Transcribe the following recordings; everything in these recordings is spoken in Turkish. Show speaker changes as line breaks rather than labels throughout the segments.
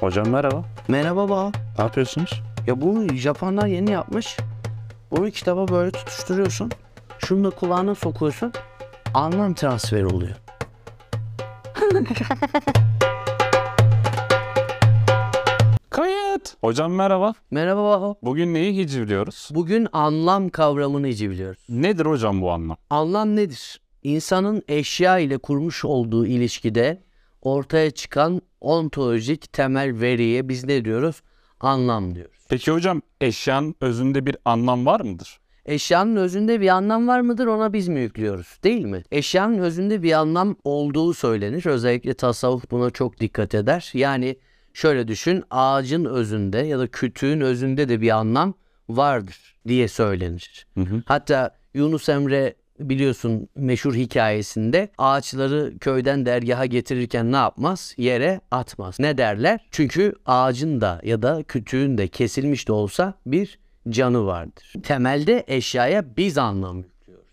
Hocam merhaba.
Merhaba baba.
Ne yapıyorsunuz?
Ya bu Japonlar yeni yapmış. Bunu kitaba böyle tutuşturuyorsun. Şunu da kulağına sokuyorsun. Anlam transferi oluyor.
Kayıt. Hocam merhaba.
Merhaba baba.
Bugün neyi hicivliyoruz?
Bugün anlam kavramını biliyoruz.
Nedir hocam bu anlam?
Anlam nedir? İnsanın eşya ile kurmuş olduğu ilişkide ortaya çıkan ontolojik temel veriye biz ne diyoruz? Anlam diyoruz.
Peki hocam eşyanın özünde bir anlam var mıdır?
Eşyanın özünde bir anlam var mıdır ona biz mi yüklüyoruz değil mi? Eşyanın özünde bir anlam olduğu söylenir. Özellikle tasavvuf buna çok dikkat eder. Yani şöyle düşün ağacın özünde ya da kütüğün özünde de bir anlam vardır diye söylenir.
Hı hı.
Hatta Yunus Emre biliyorsun meşhur hikayesinde ağaçları köyden dergaha getirirken ne yapmaz? Yere atmaz. Ne derler? Çünkü ağacın da ya da kütüğün de kesilmiş de olsa bir canı vardır. Temelde eşyaya biz anlam yüklüyoruz.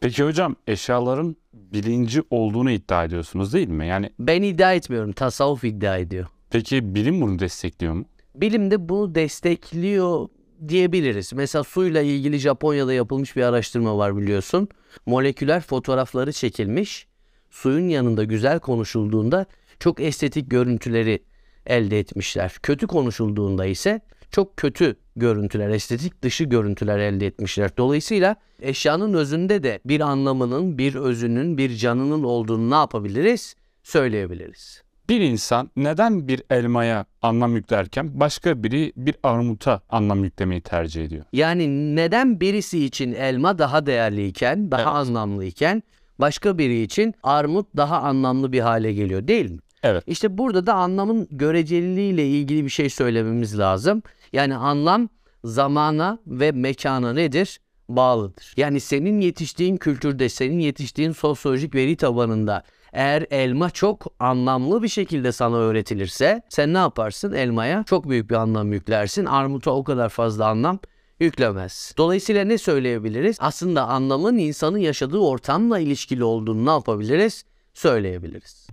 Peki hocam eşyaların bilinci olduğunu iddia ediyorsunuz değil mi? Yani
Ben iddia etmiyorum. Tasavvuf iddia ediyor.
peki bilim bunu destekliyor mu?
Bilim de bunu destekliyor diyebiliriz. Mesela suyla ilgili Japonya'da yapılmış bir araştırma var biliyorsun. Moleküler fotoğrafları çekilmiş. Suyun yanında güzel konuşulduğunda çok estetik görüntüleri elde etmişler. Kötü konuşulduğunda ise çok kötü görüntüler, estetik dışı görüntüler elde etmişler. Dolayısıyla eşyanın özünde de bir anlamının, bir özünün, bir canının olduğunu ne yapabiliriz? Söyleyebiliriz.
Bir insan neden bir elmaya anlam yüklerken başka biri bir armuta anlam yüklemeyi tercih ediyor?
Yani neden birisi için elma daha değerliyken, daha
Evet.
anlamlıyken başka biri için armut daha anlamlı bir hale geliyor değil mi?
Evet.
İşte burada da anlamın göreceliliğiyle ilgili bir şey söylememiz lazım. Yani anlam zamana ve mekana nedir? Bağlıdır. Yani senin yetiştiğin kültürde, senin yetiştiğin sosyolojik veri tabanında eğer elma çok anlamlı bir şekilde sana öğretilirse sen ne yaparsın? Elmaya çok büyük bir anlam yüklersin. Armuta o kadar fazla anlam yüklemez. Dolayısıyla ne söyleyebiliriz? Aslında anlamın insanın yaşadığı ortamla ilişkili olduğunu ne yapabiliriz? Söyleyebiliriz.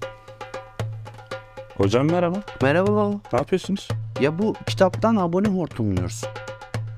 Hocam merhaba.
Merhaba baba.
Ne yapıyorsunuz?
Ya bu kitaptan abone hortumluyoruz.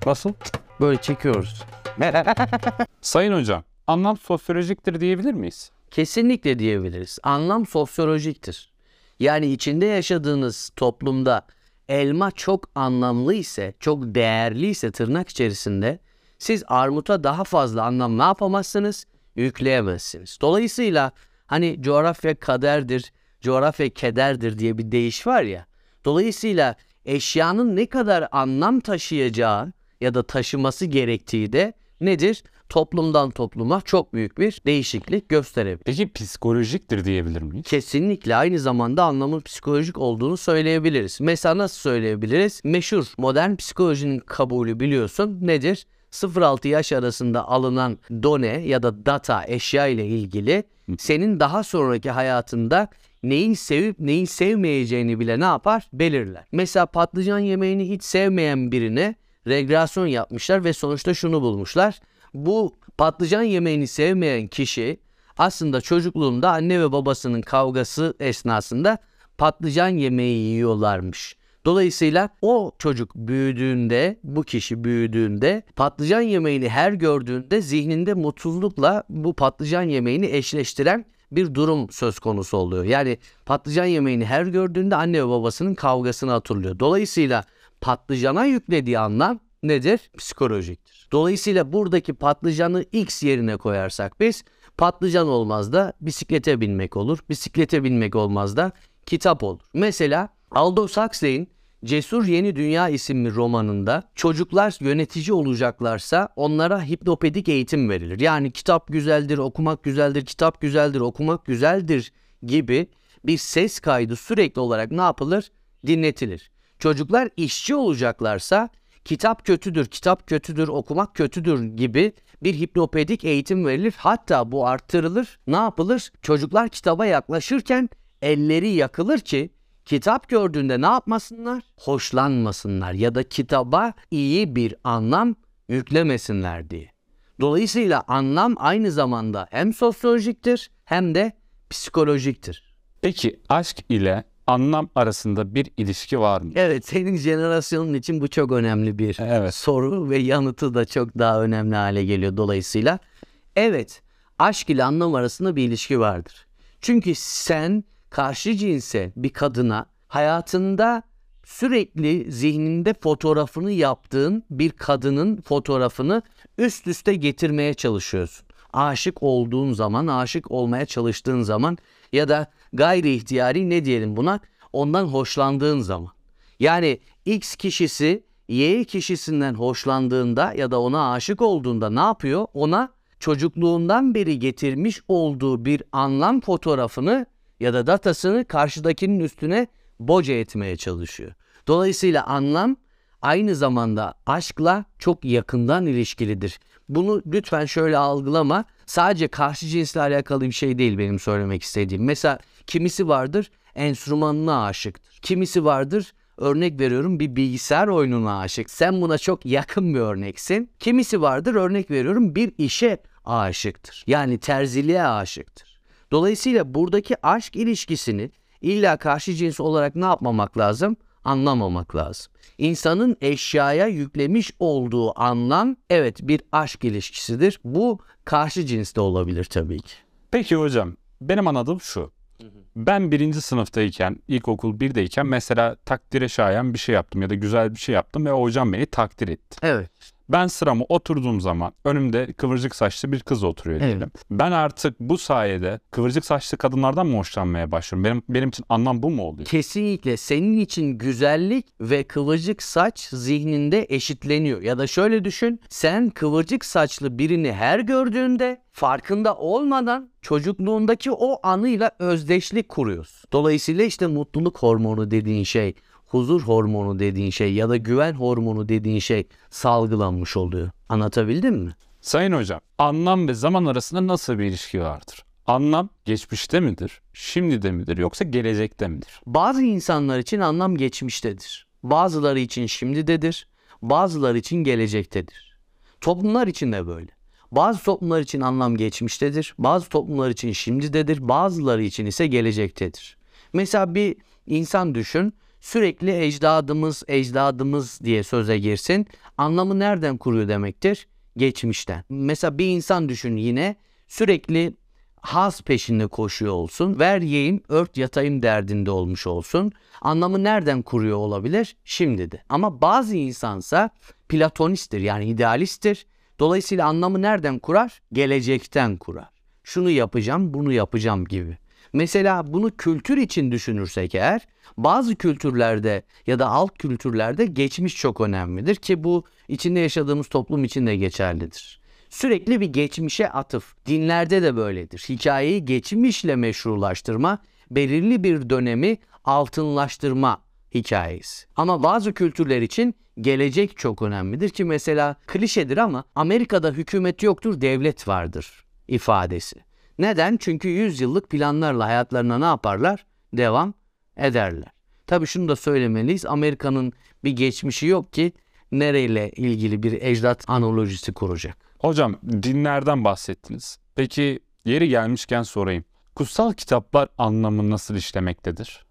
Nasıl?
Böyle çekiyoruz.
Sayın hocam, anlam sosyolojiktir diyebilir miyiz?
Kesinlikle diyebiliriz. Anlam sosyolojiktir. Yani içinde yaşadığınız toplumda elma çok anlamlı ise, çok değerli ise tırnak içerisinde siz armuta daha fazla anlam ne yapamazsınız? Yükleyemezsiniz. Dolayısıyla hani coğrafya kaderdir, coğrafya kederdir diye bir deyiş var ya. Dolayısıyla eşyanın ne kadar anlam taşıyacağı ya da taşıması gerektiği de nedir? Toplumdan topluma çok büyük bir değişiklik gösterebilir.
Peki psikolojiktir diyebilir miyiz?
Kesinlikle aynı zamanda anlamın psikolojik olduğunu söyleyebiliriz. Mesela nasıl söyleyebiliriz? Meşhur modern psikolojinin kabulü biliyorsun nedir? 0-6 yaş arasında alınan done ya da data eşya ile ilgili senin daha sonraki hayatında neyin sevip neyin sevmeyeceğini bile ne yapar? Belirler. Mesela patlıcan yemeğini hiç sevmeyen birine regresyon yapmışlar ve sonuçta şunu bulmuşlar. Bu patlıcan yemeğini sevmeyen kişi aslında çocukluğunda anne ve babasının kavgası esnasında patlıcan yemeği yiyorlarmış. Dolayısıyla o çocuk büyüdüğünde, bu kişi büyüdüğünde patlıcan yemeğini her gördüğünde zihninde mutsuzlukla bu patlıcan yemeğini eşleştiren bir durum söz konusu oluyor. Yani patlıcan yemeğini her gördüğünde anne ve babasının kavgasını hatırlıyor. Dolayısıyla patlıcana yüklediği anlam nedir? Psikolojiktir. Dolayısıyla buradaki patlıcanı X yerine koyarsak biz patlıcan olmaz da bisiklete binmek olur. Bisiklete binmek olmaz da kitap olur. Mesela Aldous Huxley'in Cesur Yeni Dünya isimli romanında çocuklar yönetici olacaklarsa onlara hipnopedik eğitim verilir. Yani kitap güzeldir, okumak güzeldir, kitap güzeldir, okumak güzeldir gibi bir ses kaydı sürekli olarak ne yapılır? Dinletilir. Çocuklar işçi olacaklarsa kitap kötüdür, kitap kötüdür, okumak kötüdür gibi bir hipnopedik eğitim verilir. Hatta bu arttırılır. Ne yapılır? Çocuklar kitaba yaklaşırken elleri yakılır ki kitap gördüğünde ne yapmasınlar? Hoşlanmasınlar ya da kitaba iyi bir anlam yüklemesinler diye. Dolayısıyla anlam aynı zamanda hem sosyolojiktir hem de psikolojiktir.
Peki aşk ile anlam arasında bir ilişki var mı?
Evet senin jenerasyonun için bu çok önemli bir
Evet.
soru ve yanıtı da çok daha önemli hale geliyor dolayısıyla. Evet aşk ile anlam arasında bir ilişki vardır. Çünkü sen karşı cinse bir kadına hayatında sürekli zihninde fotoğrafını yaptığın bir kadının fotoğrafını üst üste getirmeye çalışıyorsun. Aşık olduğun zaman, aşık olmaya çalıştığın zaman ya da gayri ihtiyari ne diyelim buna? Ondan hoşlandığın zaman. Yani X kişisi Y kişisinden hoşlandığında ya da ona aşık olduğunda ne yapıyor? Ona çocukluğundan beri getirmiş olduğu bir anlam fotoğrafını ya da datasını karşıdakinin üstüne boca etmeye çalışıyor. Dolayısıyla anlam aynı zamanda aşkla çok yakından ilişkilidir. Bunu lütfen şöyle algılama. Sadece karşı cinsle alakalı bir şey değil benim söylemek istediğim. Mesela kimisi vardır enstrümanına aşıktır. Kimisi vardır örnek veriyorum bir bilgisayar oyununa aşık. Sen buna çok yakın bir örneksin. Kimisi vardır örnek veriyorum bir işe aşıktır. Yani terziliğe aşıktır. Dolayısıyla buradaki aşk ilişkisini illa karşı cins olarak ne yapmamak lazım? Anlamamak lazım. İnsanın eşyaya yüklemiş olduğu anlam evet bir aşk ilişkisidir. Bu karşı cinste olabilir tabii ki.
Peki hocam benim anladığım şu. Ben birinci sınıftayken, ilkokul birdeyken mesela takdire şayan bir şey yaptım ya da güzel bir şey yaptım ve hocam beni takdir etti.
Evet.
Ben sıramı oturduğum zaman önümde kıvırcık saçlı bir kız oturuyor
Evet.
diyelim. Ben artık bu sayede kıvırcık saçlı kadınlardan mı hoşlanmaya başlıyorum? Benim benim için anlam bu mu oluyor?
Kesinlikle senin için güzellik ve kıvırcık saç zihninde eşitleniyor. Ya da şöyle düşün, sen kıvırcık saçlı birini her gördüğünde farkında olmadan çocukluğundaki o anıyla özdeşlik kuruyorsun. Dolayısıyla işte mutluluk hormonu dediğin şey, huzur hormonu dediğin şey ya da güven hormonu dediğin şey salgılanmış oluyor. Anlatabildim mi?
Sayın hocam, anlam ve zaman arasında nasıl bir ilişki vardır? Anlam geçmişte midir, şimdide midir yoksa gelecekte midir?
Bazı insanlar için anlam geçmiştedir. Bazıları için şimdidedir. Bazıları için gelecektedir. Toplumlar için de böyle. Bazı toplumlar için anlam geçmiştedir. Bazı toplumlar için şimdidedir. Bazıları için ise gelecektedir. Mesela bir insan düşün. Sürekli ecdadımız, ecdadımız diye söze girsin. Anlamı nereden kuruyor demektir? Geçmişten. Mesela bir insan düşün yine sürekli haz peşinde koşuyor olsun. Ver yiyeyim, ört yatayım derdinde olmuş olsun. Anlamı nereden kuruyor olabilir? Şimdi de. Ama bazı insansa platonisttir yani idealisttir. Dolayısıyla anlamı nereden kurar? Gelecekten kurar. Şunu yapacağım, bunu yapacağım gibi. Mesela bunu kültür için düşünürsek eğer bazı kültürlerde ya da alt kültürlerde geçmiş çok önemlidir ki bu içinde yaşadığımız toplum için de geçerlidir. Sürekli bir geçmişe atıf. Dinlerde de böyledir. Hikayeyi geçmişle meşrulaştırma, belirli bir dönemi altınlaştırma hikayesi. Ama bazı kültürler için gelecek çok önemlidir ki mesela klişedir ama Amerika'da hükümet yoktur, devlet vardır ifadesi. Neden? Çünkü 100 yıllık planlarla hayatlarına ne yaparlar? Devam ederler. Tabii şunu da söylemeliyiz. Amerika'nın bir geçmişi yok ki nereyle ilgili bir ecdat analojisi kuracak.
Hocam dinlerden bahsettiniz. Peki yeri gelmişken sorayım. Kutsal kitaplar anlamı nasıl işlemektedir?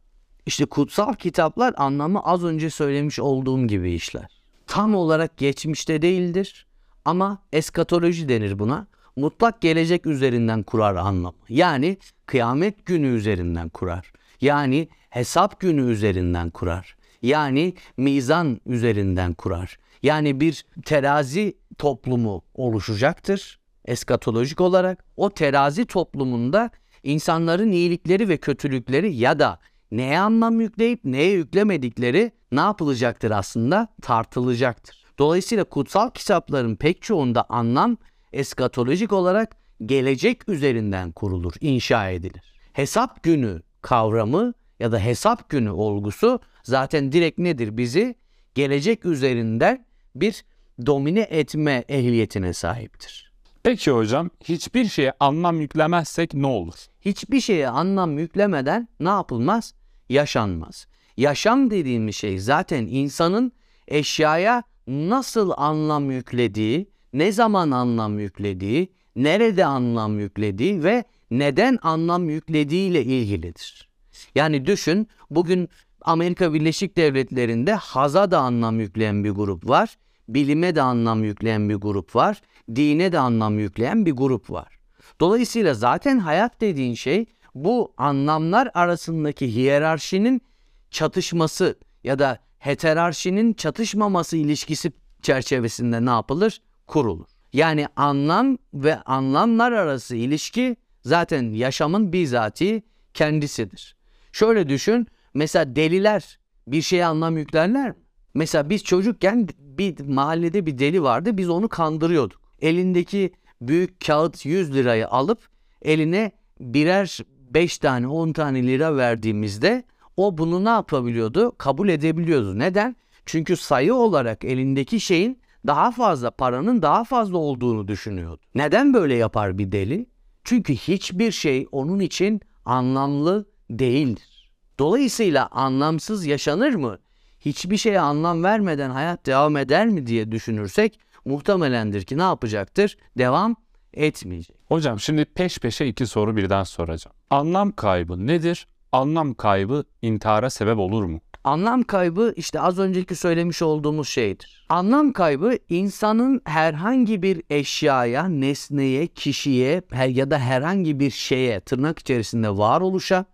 İşte kutsal kitaplar anlamı az önce söylemiş olduğum gibi işler. Tam olarak geçmişte değildir ama eskatoloji denir buna. Mutlak gelecek üzerinden kurar anlamı. Yani kıyamet günü üzerinden kurar. Yani hesap günü üzerinden kurar. Yani mizan üzerinden kurar. Yani bir terazi toplumu oluşacaktır eskatolojik olarak. O terazi toplumunda insanların iyilikleri ve kötülükleri ya da neye anlam yükleyip neye yüklemedikleri ne yapılacaktır aslında? Tartılacaktır. Dolayısıyla kutsal kitapların pek çoğunda anlam eskatolojik olarak gelecek üzerinden kurulur, inşa edilir. Hesap günü kavramı ya da hesap günü olgusu zaten direkt nedir? Bizi gelecek üzerinden bir domine etme ehliyetine sahiptir.
Peki hocam hiçbir şeye anlam yüklemezsek ne olur?
Hiçbir şeye anlam yüklemeden ne yapılmaz? Yaşanmaz. Yaşam dediğimiz şey zaten insanın eşyaya nasıl anlam yüklediği, ne zaman anlam yüklediği, nerede anlam yüklediği ve neden anlam yüklediği ile ilgilidir. Yani düşün bugün Amerika Birleşik Devletleri'nde haza da anlam yükleyen bir grup var. Bilime de anlam yükleyen bir grup var. Dine de anlam yükleyen bir grup var. Dolayısıyla zaten hayat dediğin şey bu anlamlar arasındaki hiyerarşinin çatışması ya da heterarşinin çatışmaması ilişkisi çerçevesinde ne yapılır? Kurulur. Yani anlam ve anlamlar arası ilişki zaten yaşamın bizatihi kendisidir. Şöyle düşün, mesela deliler bir şeye anlam yüklerler mi? Mesela biz çocukken bir mahallede bir deli vardı, biz onu kandırıyorduk. Elindeki büyük kağıt 100 lirayı alıp eline birer 5 tane 10 tane lira verdiğimizde o bunu ne yapabiliyordu? Kabul edebiliyordu. Neden? Çünkü sayı olarak elindeki şeyin daha fazla paranın daha fazla olduğunu düşünüyordu. Neden böyle yapar bir deli? Çünkü hiçbir şey onun için anlamlı değildir. Dolayısıyla anlamsız yaşanır mı? Hiçbir şeye anlam vermeden hayat devam eder mi diye düşünürsek muhtemelendir ki ne yapacaktır? Devam etmeyecek.
Hocam şimdi peş peşe iki soru birden soracağım. Anlam kaybı nedir? Anlam kaybı intihara sebep olur mu?
Anlam kaybı işte az önceki söylemiş olduğumuz şeydir. Anlam kaybı insanın herhangi bir eşyaya, nesneye, kişiye ya da herhangi bir şeye tırnak içerisinde varoluşa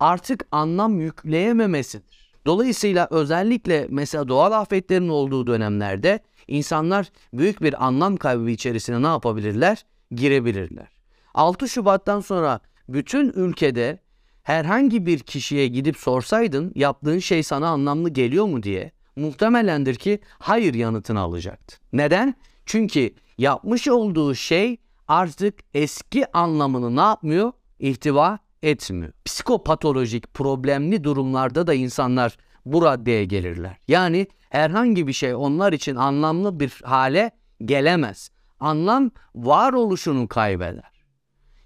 artık anlam yükleyememesidir. Dolayısıyla özellikle mesela doğal afetlerin olduğu dönemlerde insanlar büyük bir anlam kaybı içerisine ne yapabilirler? Girebilirler. 6 Şubat'tan sonra bütün ülkede herhangi bir kişiye gidip sorsaydın yaptığın şey sana anlamlı geliyor mu diye muhtemelendir ki hayır yanıtını alacaktı. Neden? Çünkü yapmış olduğu şey artık eski anlamını ne yapmıyor? İhtiva etmiyor. Psikopatolojik problemli durumlarda da insanlar bu raddeye gelirler. Yani herhangi bir şey onlar için anlamlı bir hale gelemez. Anlam varoluşunu kaybeder.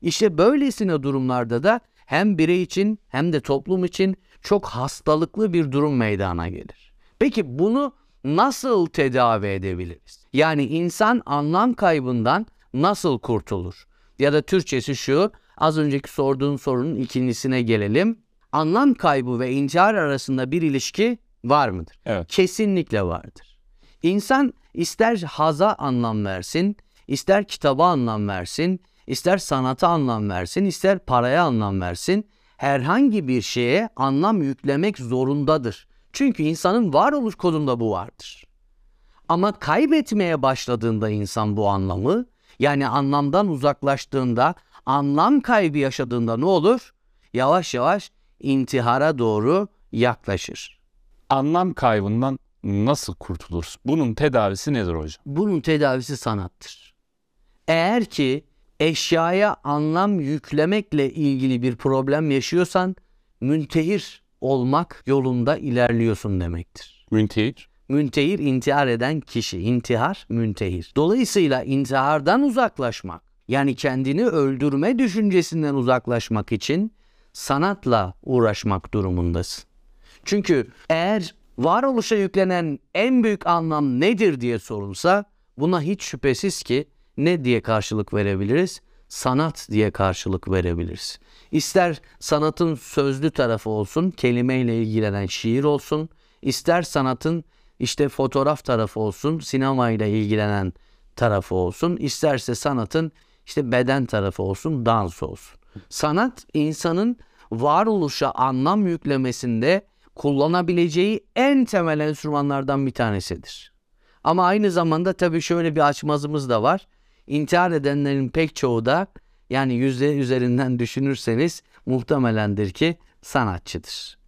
İşte böylesine durumlarda da hem birey için hem de toplum için çok hastalıklı bir durum meydana gelir. Peki bunu nasıl tedavi edebiliriz? Yani insan anlam kaybından nasıl kurtulur? Ya da Türkçesi şu, az önceki sorduğun sorunun ikincisine gelelim. Anlam kaybı ve intihar arasında bir ilişki var mıdır?
Evet.
Kesinlikle vardır. İnsan ister haza anlam versin, ister kitaba anlam versin, ister sanata anlam versin, ister paraya anlam versin, herhangi bir şeye anlam yüklemek zorundadır. Çünkü insanın varoluş kodunda bu vardır. Ama kaybetmeye başladığında insan bu anlamı, yani anlamdan uzaklaştığında, anlam kaybı yaşadığında ne olur? Yavaş yavaş intihara doğru yaklaşır.
Anlam kaybından nasıl kurtuluruz? Bunun tedavisi nedir hocam?
Bunun tedavisi sanattır. Eğer ki eşyaya anlam yüklemekle ilgili bir problem yaşıyorsan müntehir olmak yolunda ilerliyorsun demektir.
Müntehir.
Müntehir intihar eden kişi. İntihar müntehir. Dolayısıyla intihardan uzaklaşmak yani kendini öldürme düşüncesinden uzaklaşmak için sanatla uğraşmak durumundasın. Çünkü eğer varoluşa yüklenen en büyük anlam nedir diye sorulsa buna hiç şüphesiz ki ne diye karşılık verebiliriz? Sanat diye karşılık verebiliriz. İster sanatın sözlü tarafı olsun, kelimeyle ilgilenen şiir olsun, ister sanatın işte fotoğraf tarafı olsun, sinemayla ilgilenen tarafı olsun, isterse sanatın işte beden tarafı olsun, dans olsun. Sanat insanın varoluşa anlam yüklemesinde kullanabileceği en temel enstrümanlardan bir tanesidir. Ama aynı zamanda tabii şöyle bir açmazımız da var. İntihar edenlerin pek çoğu da yani yüzde üzerinden düşünürseniz muhtemelendir ki sanatçıdır.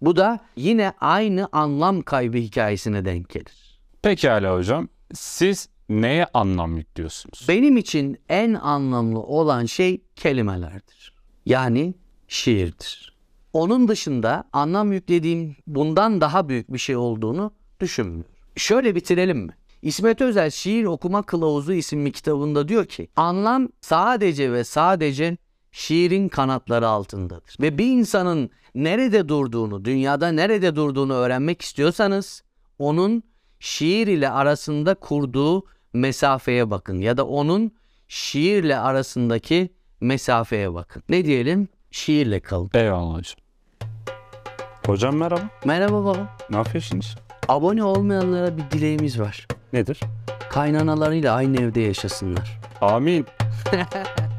Bu da yine aynı anlam kaybı hikayesine denk gelir.
Pekala hocam. Siz neye anlam yüklüyorsunuz?
Benim için en anlamlı olan şey kelimelerdir. Yani şiirdir. Onun dışında anlam yüklediğim bundan daha büyük bir şey olduğunu düşünmüyorum. Şöyle bitirelim mi? İsmet Özel Şiir Okuma Kılavuzu isimli kitabında diyor ki anlam sadece ve sadece şiirin kanatları altındadır. Ve bir insanın nerede durduğunu, dünyada nerede durduğunu öğrenmek istiyorsanız onun şiir ile arasında kurduğu mesafeye bakın ya da onun şiirle arasındaki mesafeye bakın. Ne diyelim? Şiirle kalın.
Eyvallah hocam. Hocam merhaba.
Merhaba baba.
Ne yapıyorsunuz?
Abone olmayanlara bir dileğimiz var.
Nedir?
Kaynanalarıyla aynı evde yaşasınlar.
Amin.